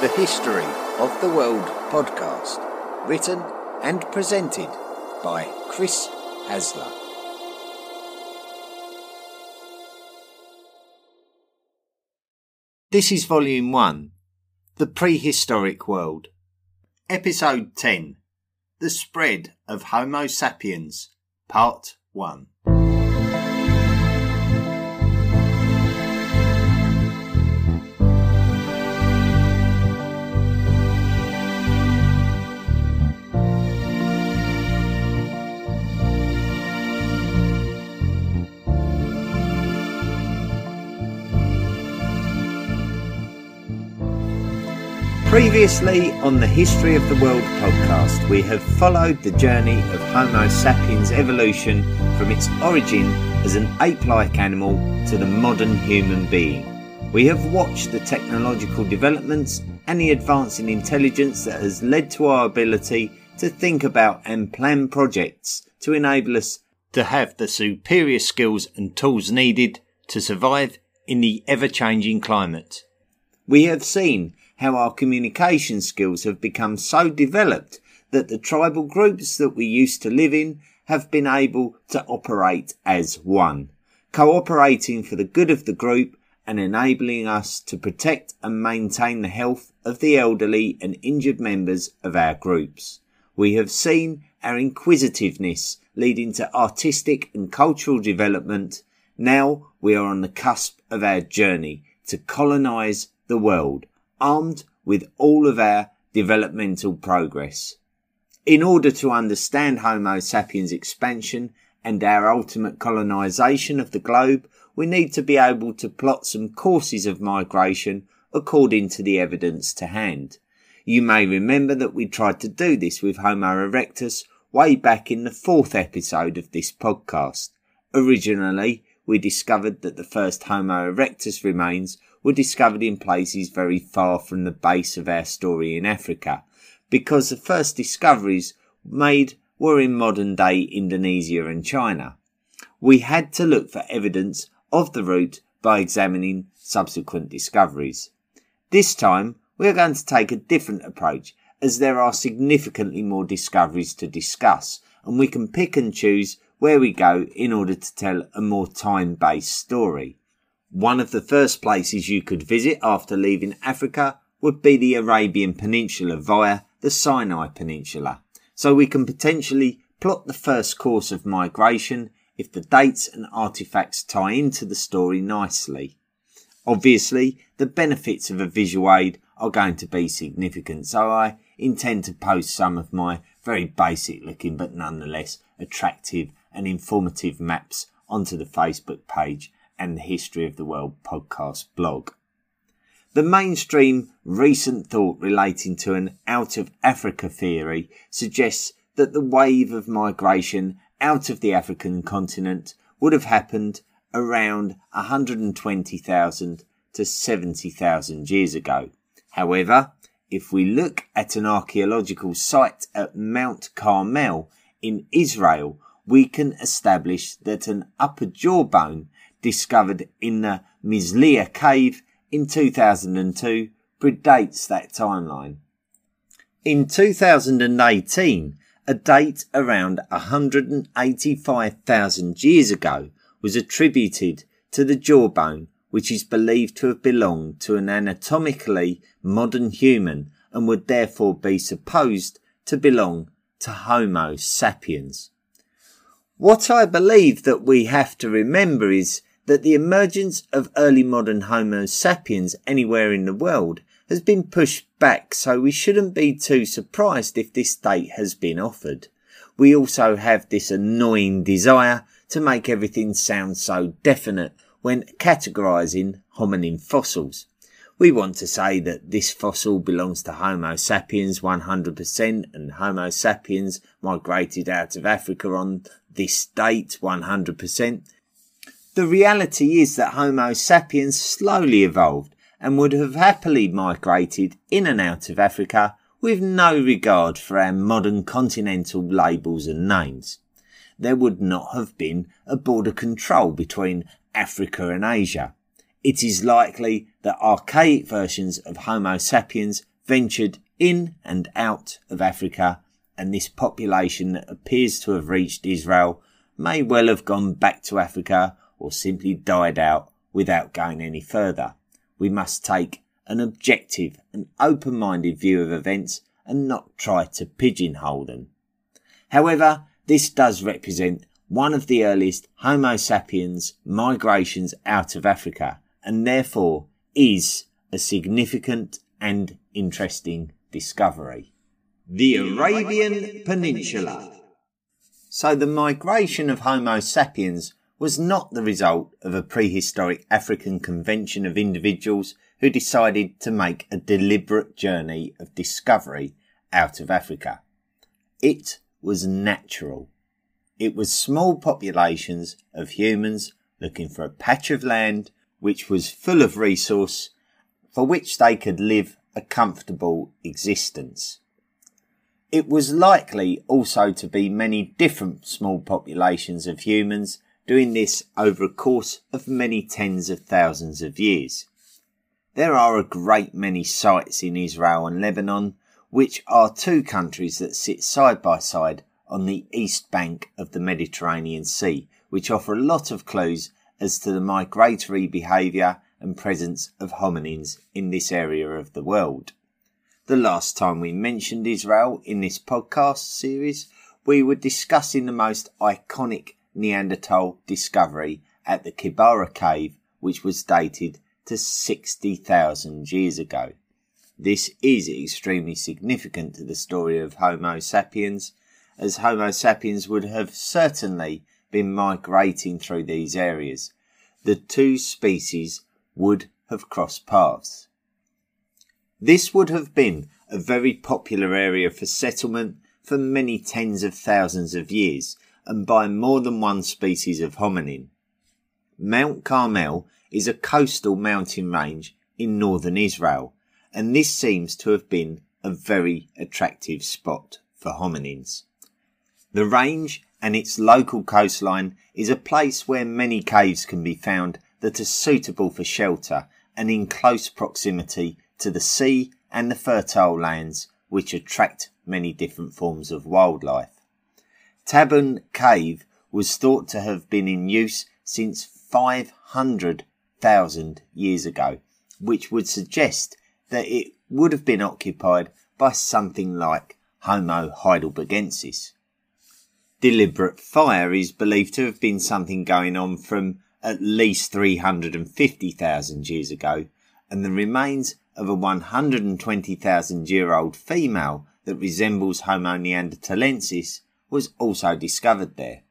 the History of the World podcast, written and presented by Chris Hasler. This is Volume 1 The Prehistoric World, Episode 10 The Spread of Homo sapiens, Part 1. Previously on the History of the World podcast, we have followed the journey of Homo sapiens evolution from its origin as an ape like animal to the modern human being. We have watched the technological developments and the advance in intelligence that has led to our ability to think about and plan projects to enable us to have the superior skills and tools needed to survive in the ever changing climate. We have seen how our communication skills have become so developed that the tribal groups that we used to live in have been able to operate as one, cooperating for the good of the group and enabling us to protect and maintain the health of the elderly and injured members of our groups. We have seen our inquisitiveness leading to artistic and cultural development. Now we are on the cusp of our journey to colonize the world armed with all of our developmental progress. In order to understand Homo sapiens expansion and our ultimate colonization of the globe, we need to be able to plot some courses of migration according to the evidence to hand. You may remember that we tried to do this with Homo erectus way back in the fourth episode of this podcast. Originally, we discovered that the first Homo erectus remains were discovered in places very far from the base of our story in Africa, because the first discoveries made were in modern day Indonesia and China. We had to look for evidence of the route by examining subsequent discoveries. This time, we are going to take a different approach as there are significantly more discoveries to discuss and we can pick and choose where we go in order to tell a more time based story. One of the first places you could visit after leaving Africa would be the Arabian Peninsula via the Sinai Peninsula. So we can potentially plot the first course of migration if the dates and artifacts tie into the story nicely. Obviously, the benefits of a visual aid are going to be significant, so I intend to post some of my very basic looking but nonetheless attractive and informative maps onto the Facebook page and the History of the World podcast blog. The mainstream recent thought relating to an out of Africa theory suggests that the wave of migration out of the African continent would have happened around 120,000 to 70,000 years ago. However, if we look at an archaeological site at Mount Carmel in Israel, we can establish that an upper jawbone discovered in the Misliya cave in 2002 predates that timeline. In 2018, a date around 185,000 years ago was attributed to the jawbone, which is believed to have belonged to an anatomically modern human and would therefore be supposed to belong to Homo sapiens. What I believe that we have to remember is that the emergence of early modern Homo sapiens anywhere in the world has been pushed back, so we shouldn't be too surprised if this date has been offered. We also have this annoying desire to make everything sound so definite when categorizing hominin fossils. We want to say that this fossil belongs to Homo sapiens 100% and Homo sapiens migrated out of Africa on this date 100%. The reality is that Homo sapiens slowly evolved and would have happily migrated in and out of Africa with no regard for our modern continental labels and names. There would not have been a border control between Africa and Asia. It is likely that archaic versions of Homo sapiens ventured in and out of Africa, and this population that appears to have reached Israel may well have gone back to Africa or simply died out without going any further. We must take an objective and open minded view of events and not try to pigeonhole them. However, this does represent one of the earliest Homo sapiens migrations out of Africa and therefore is a significant and interesting discovery. The Arabian Peninsula. So the migration of Homo sapiens was not the result of a prehistoric African convention of individuals who decided to make a deliberate journey of discovery out of Africa. It was natural. It was small populations of humans looking for a patch of land which was full of resource for which they could live a comfortable existence. It was likely also to be many different small populations of humans doing this over a course of many tens of thousands of years. There are a great many sites in Israel and Lebanon, which are two countries that sit side by side on the east bank of the Mediterranean Sea, which offer a lot of clues as to the migratory behaviour and presence of hominins in this area of the world. The last time we mentioned Israel in this podcast series, we were discussing the most iconic Neanderthal discovery at the Kebara cave, which was dated to 60,000 years ago. This is extremely significant to the story of Homo sapiens, as Homo sapiens would have certainly been migrating through these areas. The two species would have crossed paths. This would have been a very popular area for settlement for many tens of thousands of years, and by more than one species of hominin. Mount Carmel is a coastal mountain range in northern Israel, and this seems to have been a very attractive spot for hominins. The range and its local coastline is a place where many caves can be found that are suitable for shelter and in close proximity to the sea and the fertile lands which attract many different forms of wildlife. Tabun Cave was thought to have been in use since 500,000 years ago, which would suggest that it would have been occupied by something like Homo heidelbergensis. Deliberate fire is believed to have been something going on from at least 350,000 years ago, and the remains of a 120,000 year old female that resembles Homo neanderthalensis was also discovered there.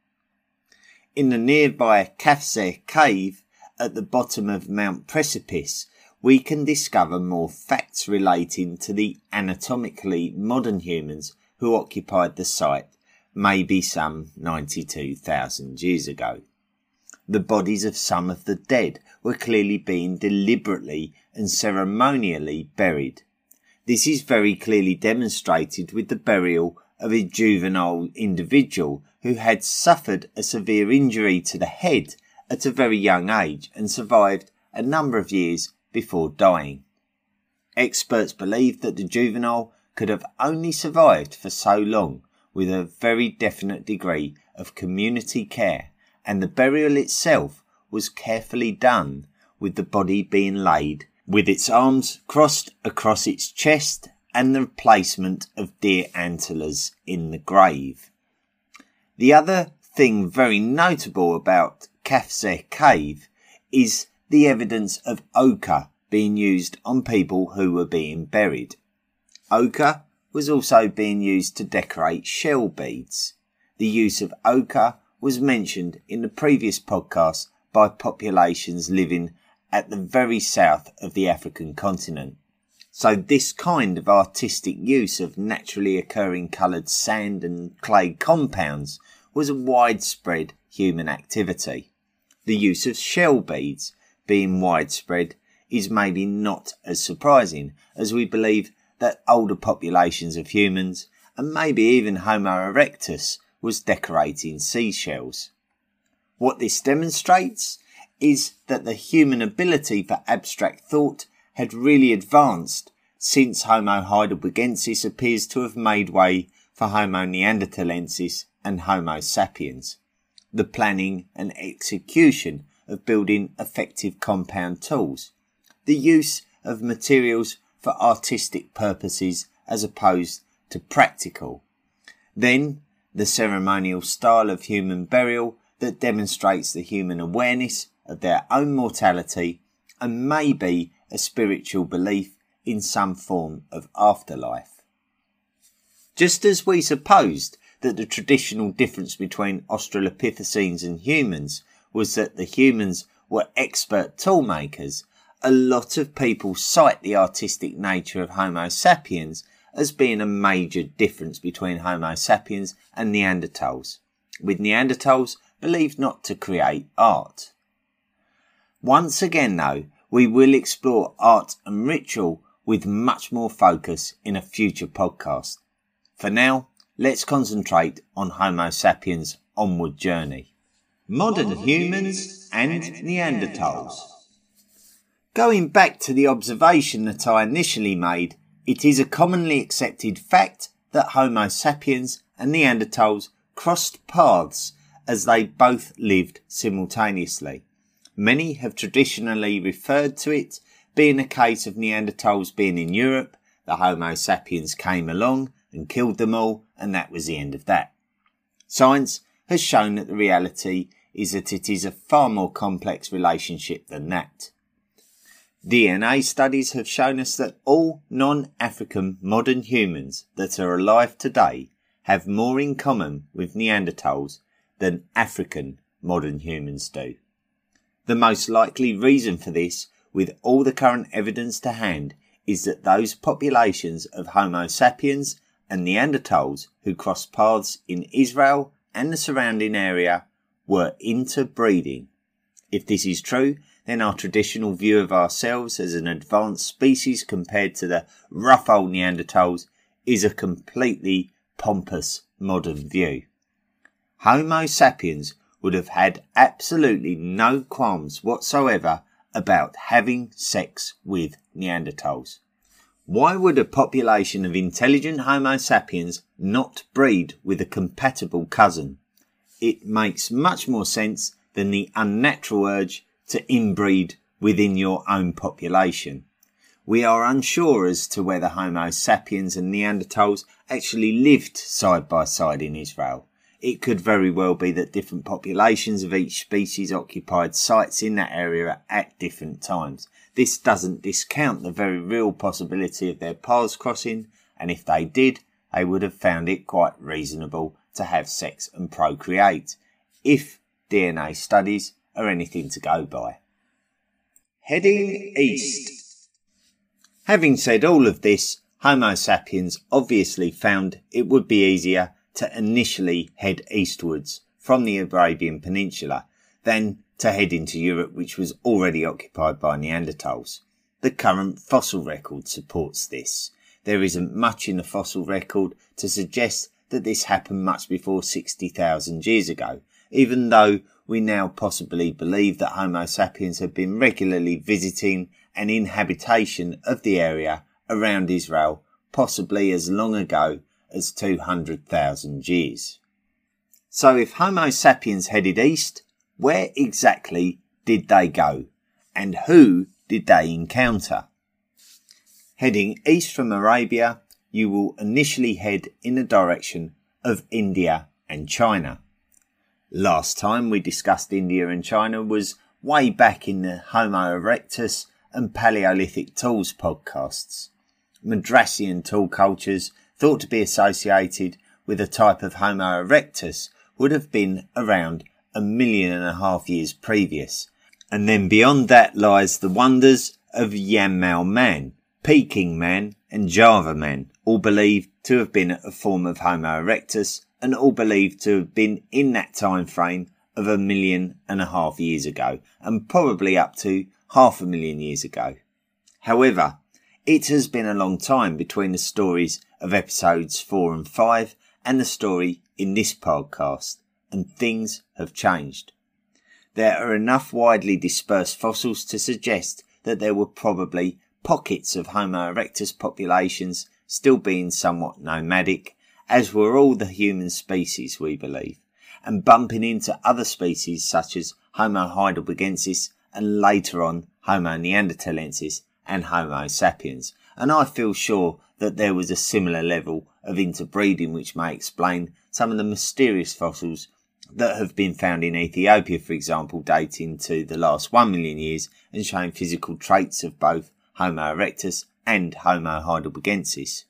In the nearby Qafzeh cave at the bottom of Mount Precipice, we can discover more facts relating to the anatomically modern humans who occupied the site maybe some 92,000 years ago. The bodies of some of the dead were clearly being deliberately and ceremonially buried. This is very clearly demonstrated with the burial of a juvenile individual who had suffered a severe injury to the head at a very young age and survived a number of years before dying. Experts believe that the juvenile could have only survived for so long with a very definite degree of community care, and the burial itself was carefully done, with the body being laid with its arms crossed across its chest and the placement of deer antlers in the grave. The other thing very notable about Qafzeh Cave is the evidence of ochre being used on people who were being buried. Ochre was also being used to decorate shell beads. The use of ochre was mentioned in the previous podcast by populations living at the very south of the African continent. So this kind of artistic use of naturally occurring coloured sand and clay compounds was a widespread human activity. The use of shell beads being widespread is maybe not as surprising as we believe that older populations of humans and maybe even Homo erectus was decorating seashells. What this demonstrates is that the human ability for abstract thought had really advanced since Homo heidelbergensis appears to have made way for Homo neanderthalensis and Homo sapiens. The planning and execution of building effective compound tools, the use of materials for artistic purposes as opposed to practical. Then, the ceremonial style of human burial that demonstrates the human awareness of their own mortality and maybe a spiritual belief in some form of afterlife. Just as we supposed that the traditional difference between Australopithecines and humans was that the humans were expert tool makers, a lot of people cite the artistic nature of Homo sapiens as being a major difference between Homo sapiens and Neanderthals, with Neanderthals believed not to create art. Once again, though, we will explore art and ritual with much more focus in a future podcast. For now, let's concentrate on Homo sapiens' onward journey. Modern humans and Neanderthals. Going back to the observation that I initially made, it is a commonly accepted fact that Homo sapiens and Neanderthals crossed paths as they both lived simultaneously. Many have traditionally referred to it being a case of Neanderthals being in Europe, the Homo sapiens came along and killed them all, and that was the end of that. Science has shown that the reality is that it is a far more complex relationship than that. DNA studies have shown us that all non-African modern humans that are alive today have more in common with Neanderthals than African modern humans do. The most likely reason for this, with all the current evidence to hand, is that those populations of Homo sapiens and Neanderthals who crossed paths in Israel and the surrounding area were interbreeding. If this is true, then our traditional view of ourselves as an advanced species compared to the rough old Neanderthals is a completely pompous modern view. Homo sapiens would have had absolutely no qualms whatsoever about having sex with Neanderthals. Why would a population of intelligent Homo sapiens not breed with a compatible cousin? It makes much more sense than the unnatural urge to inbreed within your own population. We are unsure as to whether Homo sapiens and Neanderthals actually lived side by side in Israel. It could very well be that different populations of each species occupied sites in that area at different times. This doesn't discount the very real possibility of their paths crossing, and if they did, they would have found it quite reasonable to have sex and procreate, if DNA studies are anything to go by. Heading east. Having said all of this, Homo sapiens obviously found it would be easier to initially head eastwards from the Arabian Peninsula then to head into Europe, which was already occupied by Neanderthals. The current fossil record supports this. There isn't much in the fossil record to suggest that this happened much before 60,000 years ago, even though we now possibly believe that Homo sapiens have been regularly visiting and in habitation of the area around Israel, possibly as long ago as 200,000 years. So if Homo sapiens headed east, where exactly did they go? And who did they encounter? Heading east from Arabia, you will initially head in the direction of India and China. Last time we discussed India and China was way back in the Homo erectus and Paleolithic tools podcasts. Madrasian tool cultures thought to be associated with a type of Homo erectus would have been around a million and a half years previous. And then beyond that lies the wonders of Yuanmou man, Peking man, and Java man, all believed to have been a form of Homo erectus and all believed to have been in that time frame of a million and a half years ago, and probably up to half a million years ago. However, it has been a long time between the stories of episodes four and five and the story in this podcast, and things have changed. There are enough widely dispersed fossils to suggest that there were probably pockets of Homo erectus populations still being somewhat nomadic, as were all the human species, we believe, and bumping into other species such as Homo heidelbergensis and later on Homo neanderthalensis and Homo sapiens. And I feel sure that there was a similar level of interbreeding which may explain some of the mysterious fossils that have been found in Ethiopia, for example, dating to the last one million years and showing physical traits of both Homo erectus and Homo heidelbergensis.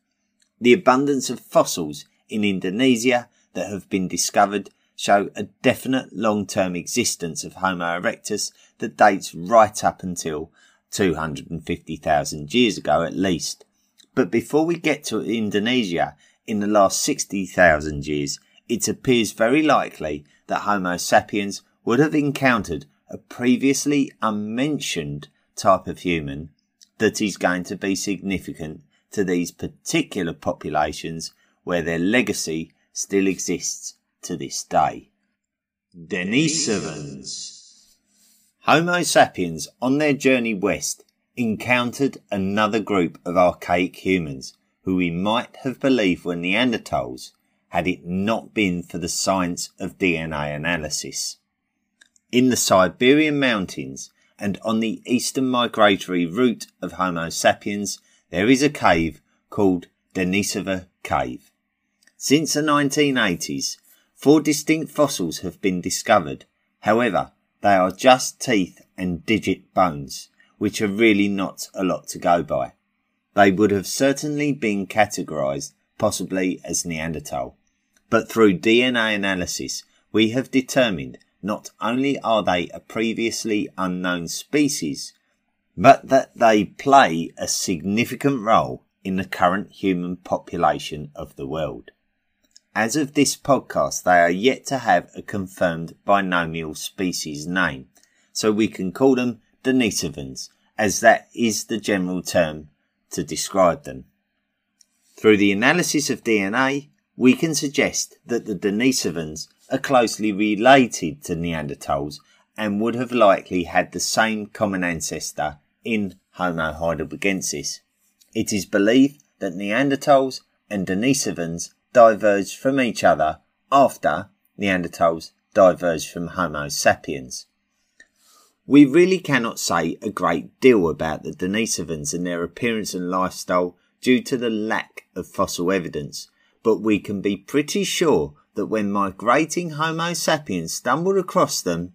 The abundance of fossils in Indonesia that have been discovered show a definite long-term existence of Homo erectus that dates right up until 250,000 years ago at least. But before we get to Indonesia, in the last 60,000 years, it appears very likely that Homo sapiens would have encountered a previously unmentioned type of human that is going to be significant to these particular populations where their legacy still exists to this day. Denisovans. Homo sapiens on their journey west encountered another group of archaic humans who we might have believed were Neanderthals had it not been for the science of DNA analysis. In the Siberian mountains and on the eastern migratory route of Homo sapiens, there is a cave called Denisova Cave. Since the 1980s, four distinct fossils have been discovered. However, they are just teeth and digit bones, which are really not a lot to go by. They would have certainly been categorized possibly as Neanderthal. But through DNA analysis, we have determined not only are they a previously unknown species, but that they play a significant role in the current human population of the world. As of this podcast, they are yet to have a confirmed binomial species name, so we can call them Denisovans, as that is the general term to describe them. Through the analysis of DNA, we can suggest that the Denisovans are closely related to Neanderthals and would have likely had the same common ancestor in Homo heidelbergensis. It is believed that Neanderthals and Denisovans diverged from each other after Neanderthals diverged from Homo sapiens. We really cannot say a great deal about the Denisovans and their appearance and lifestyle due to the lack of fossil evidence, but we can be pretty sure that when migrating Homo sapiens stumbled across them,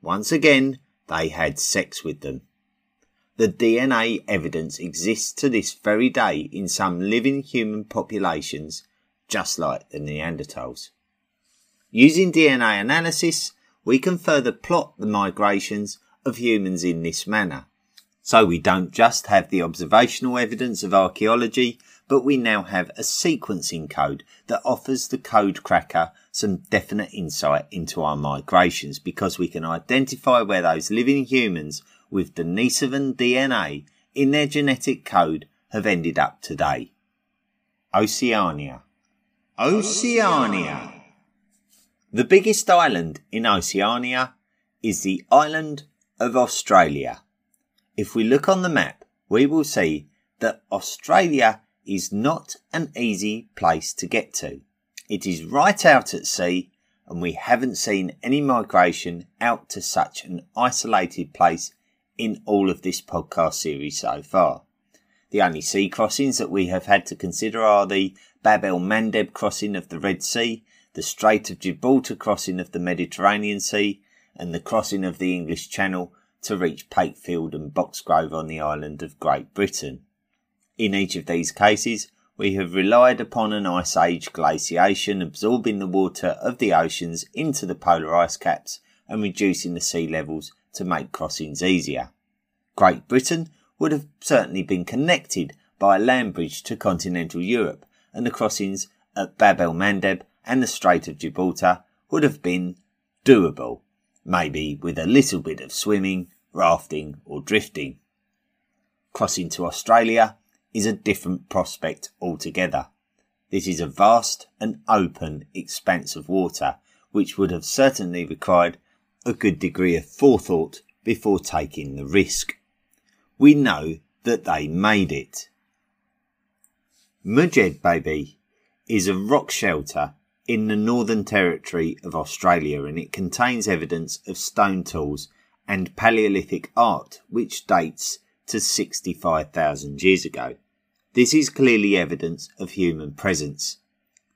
once again they had sex with them. The DNA evidence exists to this very day in some living human populations, just like the Neanderthals. Using DNA analysis, we can further plot the migrations of humans in this manner. So we don't just have the observational evidence of archaeology, but we now have a sequencing code that offers the code cracker some definite insight into our migrations because we can identify where those living humans with Denisovan DNA in their genetic code have ended up today. Oceania. Oceania. The biggest island in Oceania is the island of Australia. If we look on the map, we will see that Australia is not an easy place to get to. It is right out at sea, and we haven't seen any migration out to such an isolated place in all of this podcast series so far. The only sea crossings that we have had to consider are the Bab el Mandeb crossing of the Red Sea, the Strait of Gibraltar crossing of the Mediterranean Sea, and the crossing of the English Channel to reach Pakefield and Boxgrove on the island of Great Britain. In each of these cases, we have relied upon an ice age glaciation absorbing the water of the oceans into the polar ice caps and reducing the sea levels to make crossings easier. Great Britain would have certainly been connected by a land bridge to continental Europe, and the crossings at Bab el Mandeb and the Strait of Gibraltar would have been doable, maybe with a little bit of swimming, rafting, or drifting. Crossing to Australia is a different prospect altogether. This is a vast and open expanse of water, which would have certainly required a good degree of forethought before taking the risk. We know that they made it. Madjedbebe is a rock shelter in the Northern Territory of Australia and it contains evidence of stone tools and Paleolithic art which dates to 65,000 years ago. This is clearly evidence of human presence.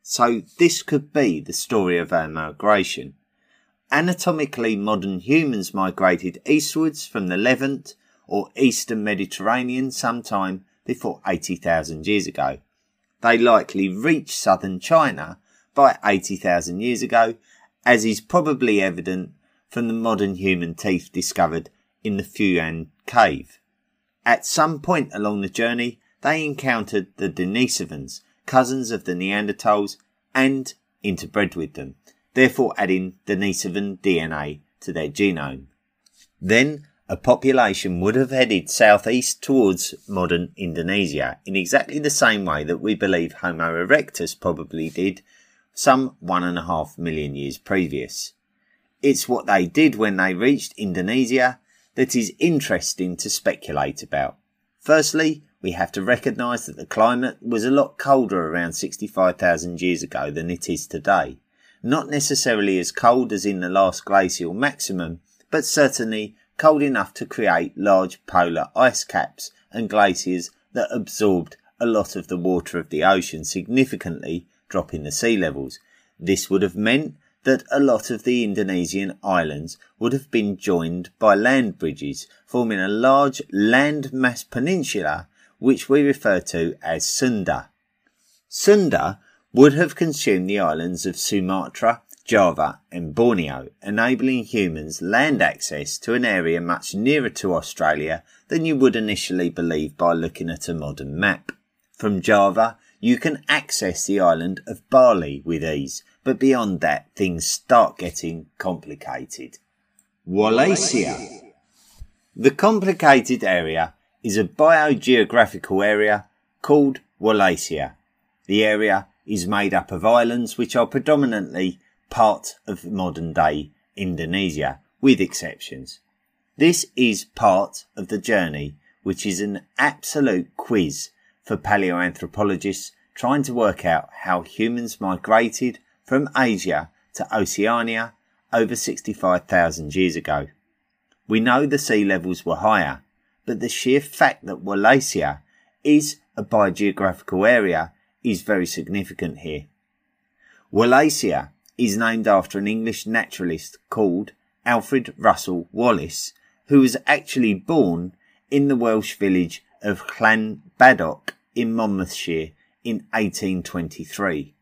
So this could be the story of our migration. Anatomically modern humans migrated eastwards from the Levant or Eastern Mediterranean sometime before 80,000 years ago. They likely reached southern China by 80,000 years ago, as is probably evident from the modern human teeth discovered in the Fuyan cave. At some point along the journey, they encountered the Denisovans, cousins of the Neanderthals, and interbred with them, therefore adding Denisovan DNA to their genome. Then a population would have headed southeast towards modern Indonesia in exactly the same way that we believe Homo erectus probably did some one and a half million years previous. It's what they did when they reached Indonesia that is interesting to speculate about. Firstly, we have to recognise that the climate was a lot colder around 65,000 years ago than it is today. Not necessarily as cold as in the last glacial maximum, but certainly cold enough to create large polar ice caps and glaciers that absorbed a lot of the water of the ocean, significantly dropping the sea levels. This would have meant that a lot of the Indonesian islands would have been joined by land bridges, forming a large land-mass peninsula which we refer to as Sunda. Sunda would have consumed the islands of Sumatra, Java, and Borneo, enabling humans land access to an area much nearer to Australia than you would initially believe by looking at a modern map. From Java, you can access the island of Bali with ease, but beyond that, things start getting complicated. Wallacea. The complicated area is a biogeographical area called Wallacea. The area is made up of islands which are predominantly part of modern day Indonesia, with exceptions. This is part of the journey, which is an absolute quiz for paleoanthropologists trying to work out how humans migrated from Asia to Oceania over 65,000 years ago. We know the sea levels were higher, but the sheer fact that Wallacea is a biogeographical area is very significant here. Wallacea is named after an English naturalist called Alfred Russel Wallace, who was actually born in the Welsh village of Llanbadoc in Monmouthshire in 1823.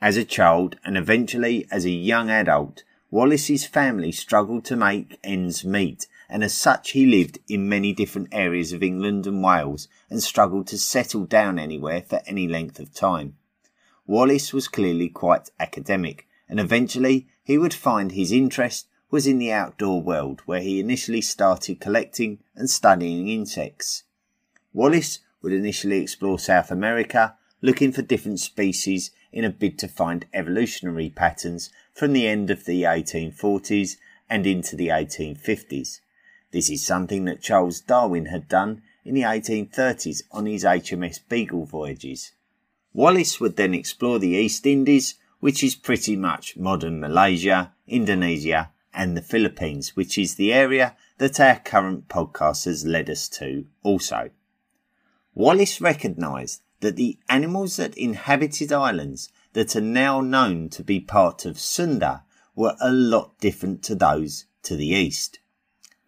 As a child and eventually as a young adult, Wallace's family struggled to make ends meet and as such he lived in many different areas of England and Wales and struggled to settle down anywhere for any length of time. Wallace was clearly quite academic, and eventually he would find his interest was in the outdoor world, where he initially started collecting and studying insects. Wallace would initially explore South America, looking for different species in a bid to find evolutionary patterns from the end of the 1840s and into the 1850s. This is something that Charles Darwin had done in the 1830s on his HMS Beagle voyages. Wallace would then explore the East Indies, which is pretty much modern Malaysia, Indonesia, and the Philippines, which is the area that our current podcast has led us to also. Wallace recognised that the animals that inhabited islands that are now known to be part of Sunda were a lot different to those to the east.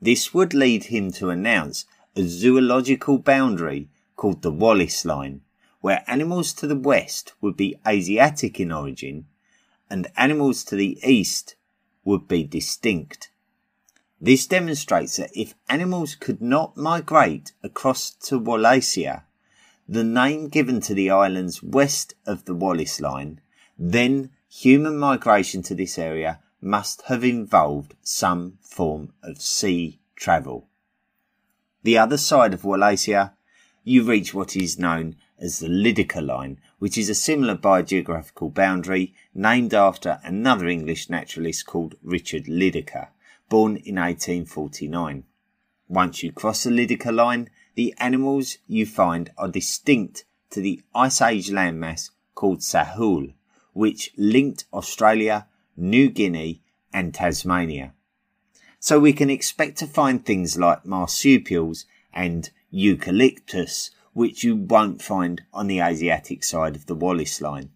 This would lead him to announce a zoological boundary called the Wallace Line, where animals to the west would be Asiatic in origin and animals to the east would be distinct. This demonstrates that if animals could not migrate across to Wallacea, the name given to the islands west of the Wallace Line, then human migration to this area must have involved some form of sea travel. The other side of Wallacea, you reach what is known as the Lydekker line, which is a similar biogeographical boundary named after another English naturalist called Richard Lydekker, born in 1849. Once you cross the Lydekker line, the animals you find are distinct to the Ice Age landmass called Sahul, which linked Australia, New Guinea, and Tasmania. So we can expect to find things like marsupials and eucalyptus, which you won't find on the Asiatic side of the Wallace Line.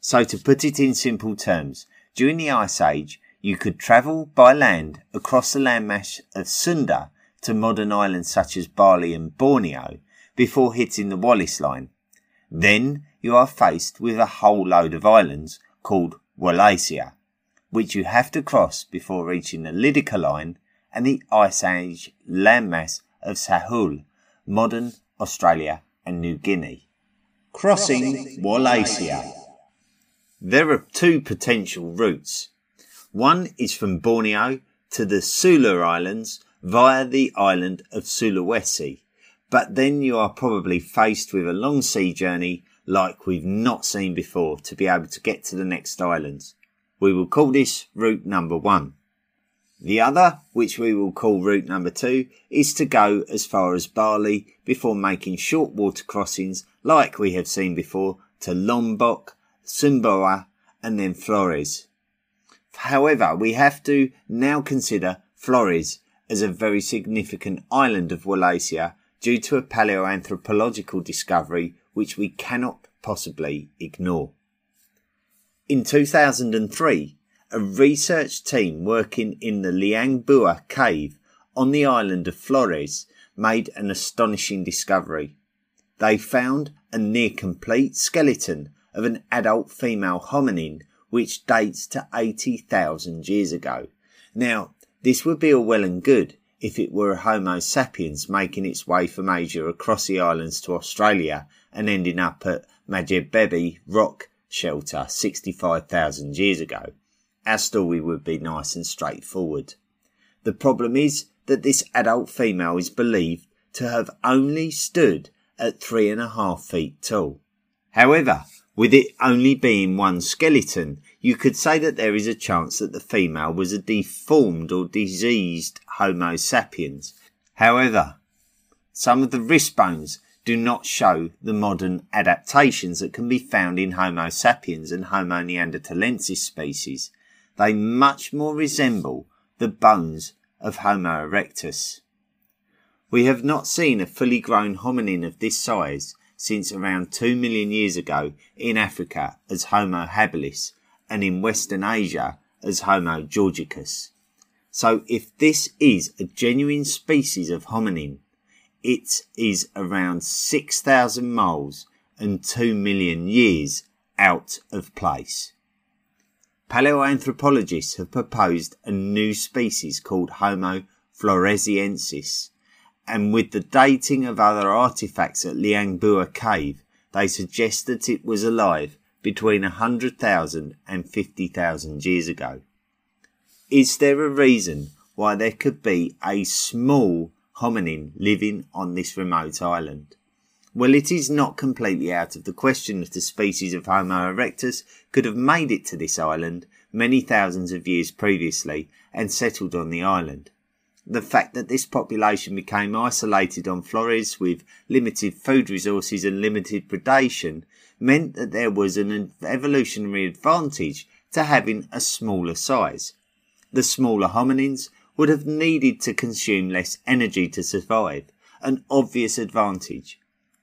So to put it in simple terms, during the Ice Age, you could travel by land across the landmass of Sunda to modern islands such as Bali and Borneo before hitting the Wallace Line. Then you are faced with a whole load of islands called Wallacea, which you have to cross before reaching the Lydekker Line and the Ice Age landmass of Sahul, modern Australia and New Guinea. Crossing Wallacea. There are two potential routes. One is from Borneo to the Sulu Islands via the island of Sulawesi, but then you are probably faced with a long sea journey like we've not seen before to be able to get to the next islands. We will call this route number one. The other, which we will call route number two, is to go as far as Bali before making short water crossings like we have seen before to Lombok, Sumbawa, and then Flores. However, we have to now consider Flores as a very significant island of Wallacea due to a paleoanthropological discovery which we cannot possibly ignore. In 2003, a research team working in the Liang Bua cave on the island of Flores made an astonishing discovery. They found a near complete skeleton of an adult female hominin which dates to 80,000 years ago. Now, this would be all well and good if it were a Homo sapiens making its way from Asia across the islands to Australia and ending up at Madjedbebe rock shelter 65,000 years ago our story would be nice and straightforward. The problem is that this adult female is believed to have only stood at three and a half feet tall. However, with it only being one skeleton, you could say that there is a chance that the female was a deformed or diseased Homo sapiens. However, some of the wrist bones do not show the modern adaptations that can be found in Homo sapiens and Homo neanderthalensis species, they much more resemble the bones of Homo erectus. We have not seen a fully grown hominin of this size since around 2 million years ago in Africa as Homo habilis and in Western Asia as Homo georgicus. So if this is a genuine species of hominin, it is around 6,000 miles and 2 million years out of place. Paleoanthropologists have proposed a new species called Homo floresiensis, and with the dating of other artifacts at Liang Bua cave, they suggest that it was alive between 100,000 and 50,000 years ago. Is there a reason why there could be a small hominin living on this remote island? Well, it is not completely out of the question that a species of Homo erectus could have made it to this island many thousands of years previously and settled on the island. The fact that this population became isolated on Flores with limited food resources and limited predation meant that there was an evolutionary advantage to having a smaller size. The smaller hominins would have needed to consume less energy to survive, an obvious advantage.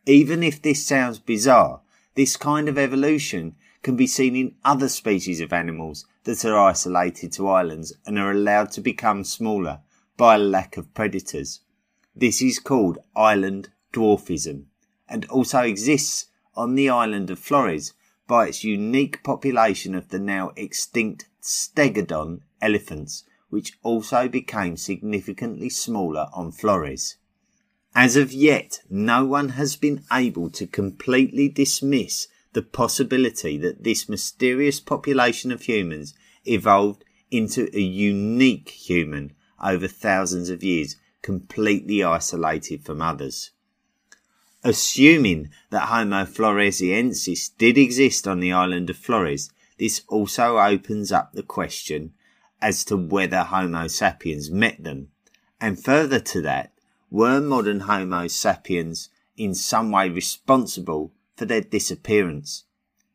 Even if this sounds bizarre, this kind of evolution can be seen in other species of animals that are isolated to islands and are allowed to become smaller by a lack of predators. This is called island dwarfism and also exists on the island of Flores by its unique population of the now extinct stegodon elephants, which also became significantly smaller on Flores. As of yet, no one has been able to completely dismiss the possibility that this mysterious population of humans evolved into a unique human over thousands of years, completely isolated from others. Assuming that Homo floresiensis did exist on the island of Flores, this also opens up the question as to whether Homo sapiens met them. And further to that, were modern Homo sapiens in some way responsible for their disappearance?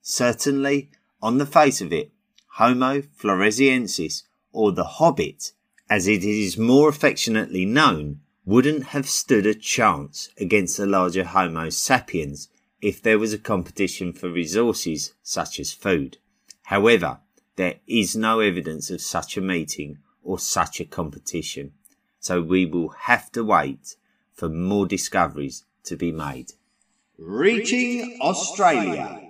Certainly, on the face of it, Homo floresiensis, or the Hobbit, as it is more affectionately known, wouldn't have stood a chance against the larger Homo sapiens if there was a competition for resources such as food. However, there is no evidence of such a meeting or such a competition, so we will have to wait for more discoveries to be made. Reaching Australia.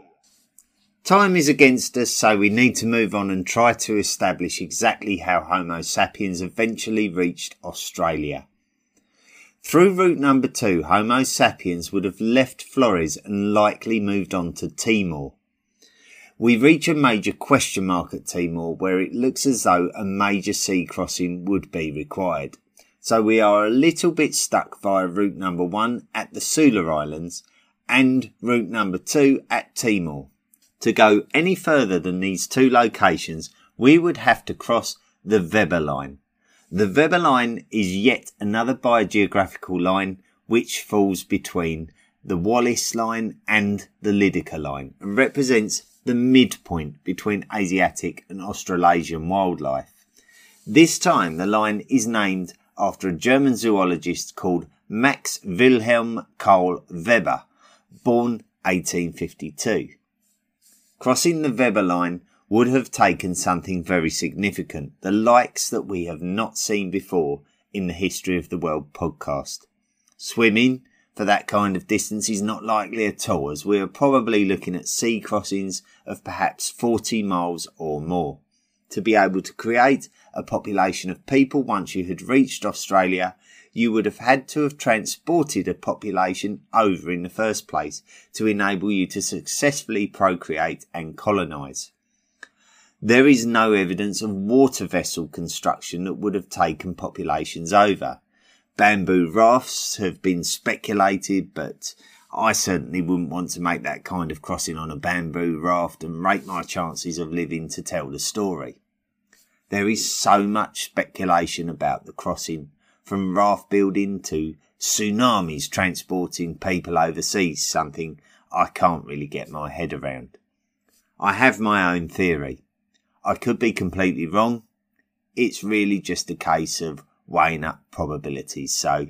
Time is against us, so we need to move on and try to establish exactly how Homo sapiens eventually reached Australia. Through route number two, Homo sapiens would have left Flores and likely moved on to Timor. We reach a major question mark at Timor where it looks as though a major sea crossing would be required. So we are a little bit stuck via route number one at the Sula Islands and route number two at Timor. To go any further than these two locations, we would have to cross the Weber line. The Weber line is yet another biogeographical line which falls between the Wallace line and the Lydekker line and represents the midpoint between Asiatic and Australasian wildlife. This time the line is named after a German zoologist called Max Wilhelm Karl Weber, born 1852. Crossing the Weber line would have taken something very significant, the likes that we have not seen before in the History of the World podcast. Swimming for that kind of distance is not likely at all, as we are probably looking at sea crossings of perhaps 40 miles or more. To be able to create a population of people once you had reached Australia, you would have had to have transported a population over in the first place to enable you to successfully procreate and colonize. There is no evidence of water vessel construction that would have taken populations over. Bamboo rafts have been speculated, but I certainly wouldn't want to make that kind of crossing on a bamboo raft and rate my chances of living to tell the story. There is so much speculation about the crossing, from raft building to tsunamis transporting people overseas, something I can't really get my head around. I have my own theory. I could be completely wrong. It's really just a case of weighing up probabilities. So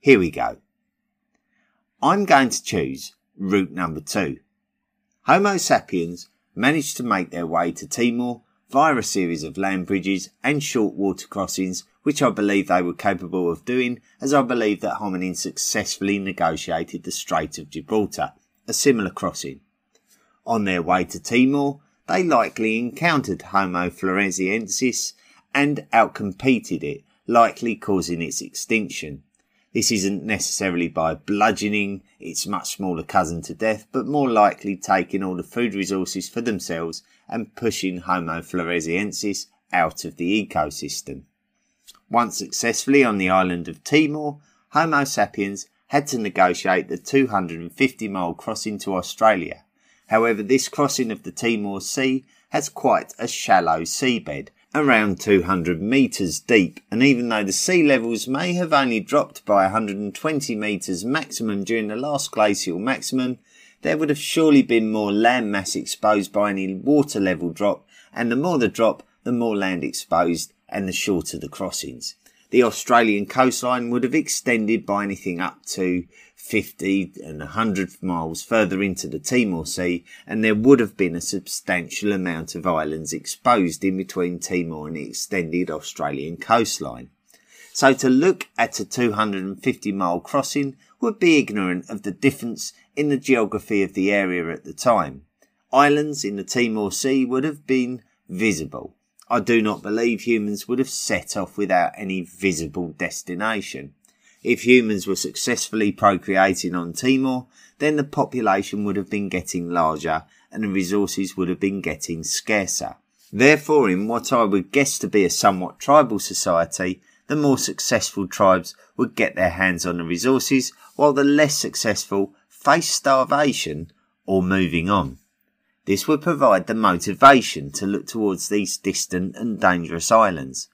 here we go. I'm going to choose route number two. Homo sapiens managed to make their way to Timor via a series of land bridges and short water crossings, which I believe they were capable of doing, as I believe that hominins successfully negotiated the Strait of Gibraltar, a similar crossing. On their way to Timor, they likely encountered Homo floresiensis and outcompeted it, likely causing its extinction. This isn't necessarily by bludgeoning its much smaller cousin to death, but more likely taking all the food resources for themselves and pushing Homo floresiensis out of the ecosystem. Once successfully on the island of Timor, Homo sapiens had to negotiate the 250 mile crossing to Australia, However, this crossing of the Timor Sea has quite a shallow seabed, around 200 metres deep, and even though the sea levels may have only dropped by 120 metres maximum during the last glacial maximum, there would have surely been more land mass exposed by any water level drop, and the more the drop, the more land exposed and the shorter the crossings. The Australian coastline would have extended by anything up to 50 and 100 miles further into the Timor Sea, and there would have been a substantial amount of islands exposed in between Timor and the extended Australian coastline. So to look at a 250 mile crossing would be ignorant of the difference in the geography of the area at the time. Islands in the Timor Sea would have been visible. I do not believe humans would have set off without any visible destination. If humans were successfully procreating on Timor, then the population would have been getting larger and the resources would have been getting scarcer. Therefore, in what I would guess to be a somewhat tribal society, the more successful tribes would get their hands on the resources, while the less successful face starvation or moving on. This would provide the motivation to look towards these distant and dangerous islands.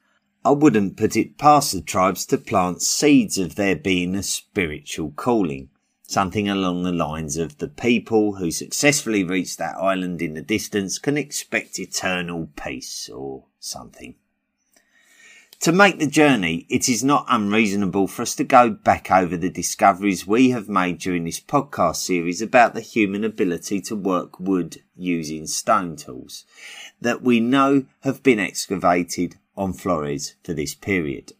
I wouldn't put it past the tribes to plant seeds of there being a spiritual calling. Something along the lines of the people who successfully reach that island in the distance can expect eternal peace or something. To make the journey, it is not unreasonable for us to go back over the discoveries we have made during this podcast series about the human ability to work wood using stone tools that we know have been excavated on Flores for this period.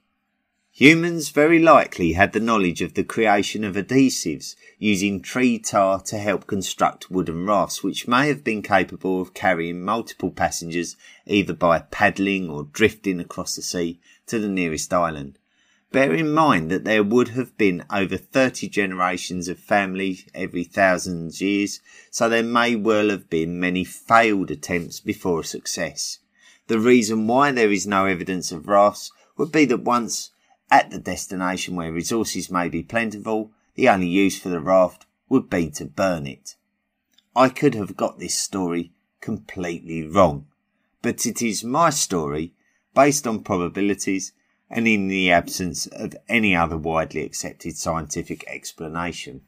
Humans very likely had the knowledge of the creation of adhesives using tree tar to help construct wooden rafts which may have been capable of carrying multiple passengers either by paddling or drifting across the sea to the nearest island. Bear in mind that there would have been over 30 generations of family every thousand years, so there may well have been many failed attempts before a success. The reason why there is no evidence of rafts would be that once at the destination where resources may be plentiful, the only use for the raft would be to burn it. I could have got this story completely wrong, but it is my story based on probabilities and in the absence of any other widely accepted scientific explanation.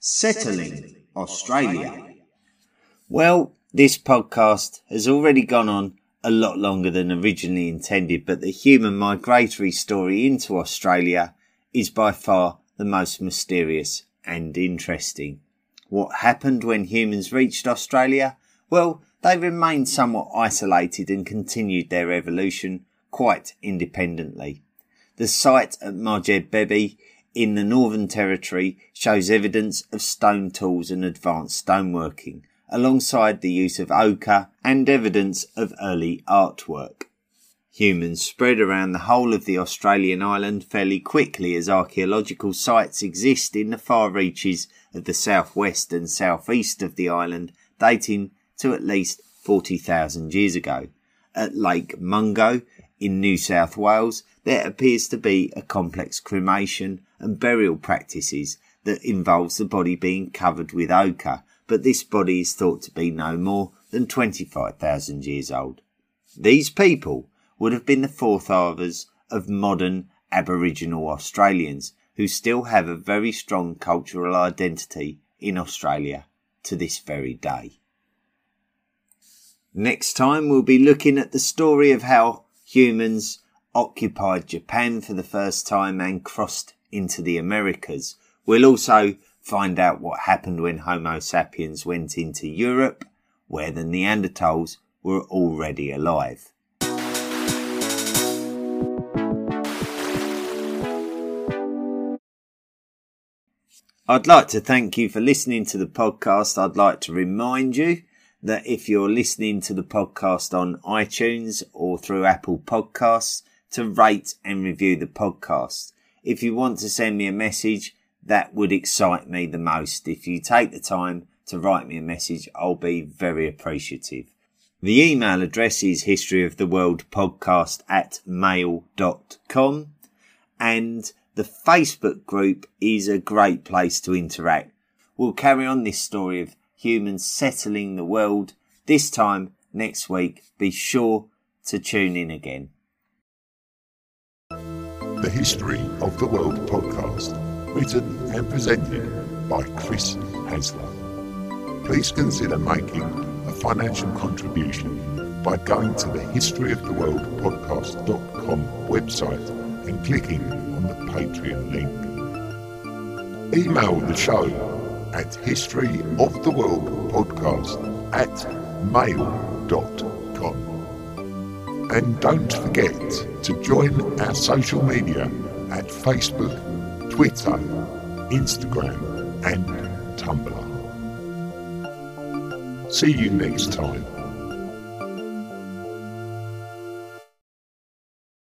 Settling Australia. Well, this podcast has already gone on a lot longer than originally intended, but the human migratory story into Australia is by far the most mysterious and interesting. What happened when humans reached Australia? Well, they remained somewhat isolated and continued their evolution quite independently. The site at Majed in the Northern Territory shows evidence of stone tools and advanced stoneworking, alongside the use of ochre and evidence of early artwork. Humans spread around the whole of the Australian island fairly quickly as archaeological sites exist in the far reaches of the southwest and southeast of the island, dating to at least 40,000 years ago. At Lake Mungo in New South Wales, there appears to be a complex cremation and burial practices that involves the body being covered with ochre but this body is thought to be no more than 25,000 years old. These people would have been the forefathers of modern Aboriginal Australians who still have a very strong cultural identity in Australia to this very day. Next time, we'll be looking at the story of how humans occupied Japan for the first time and crossed into the Americas. We'll also find out what happened when Homo sapiens went into Europe, where the Neanderthals were already alive. I'd like to thank you for listening to the podcast. I'd like to remind you that if you're listening to the podcast on iTunes or through Apple Podcasts, to rate and review the podcast. If you want to send me a message, that would excite me the most. If you take the time to write me a message, I'll be very appreciative. The email address is history of the world podcast at mail.com and the Facebook group is a great place to interact. We'll carry on this story of humans settling the world this time next week. Be sure to tune in again. The History of the World podcast written and presented by Chris Hasler. Please consider making a financial contribution by going to the historyoftheworldpodcast.com website and clicking on the Patreon link. Email the show at historyoftheworldpodcast at mail.com. And don't forget to join our social media at Facebook, Twitter, Instagram, and Tumblr. See you next time.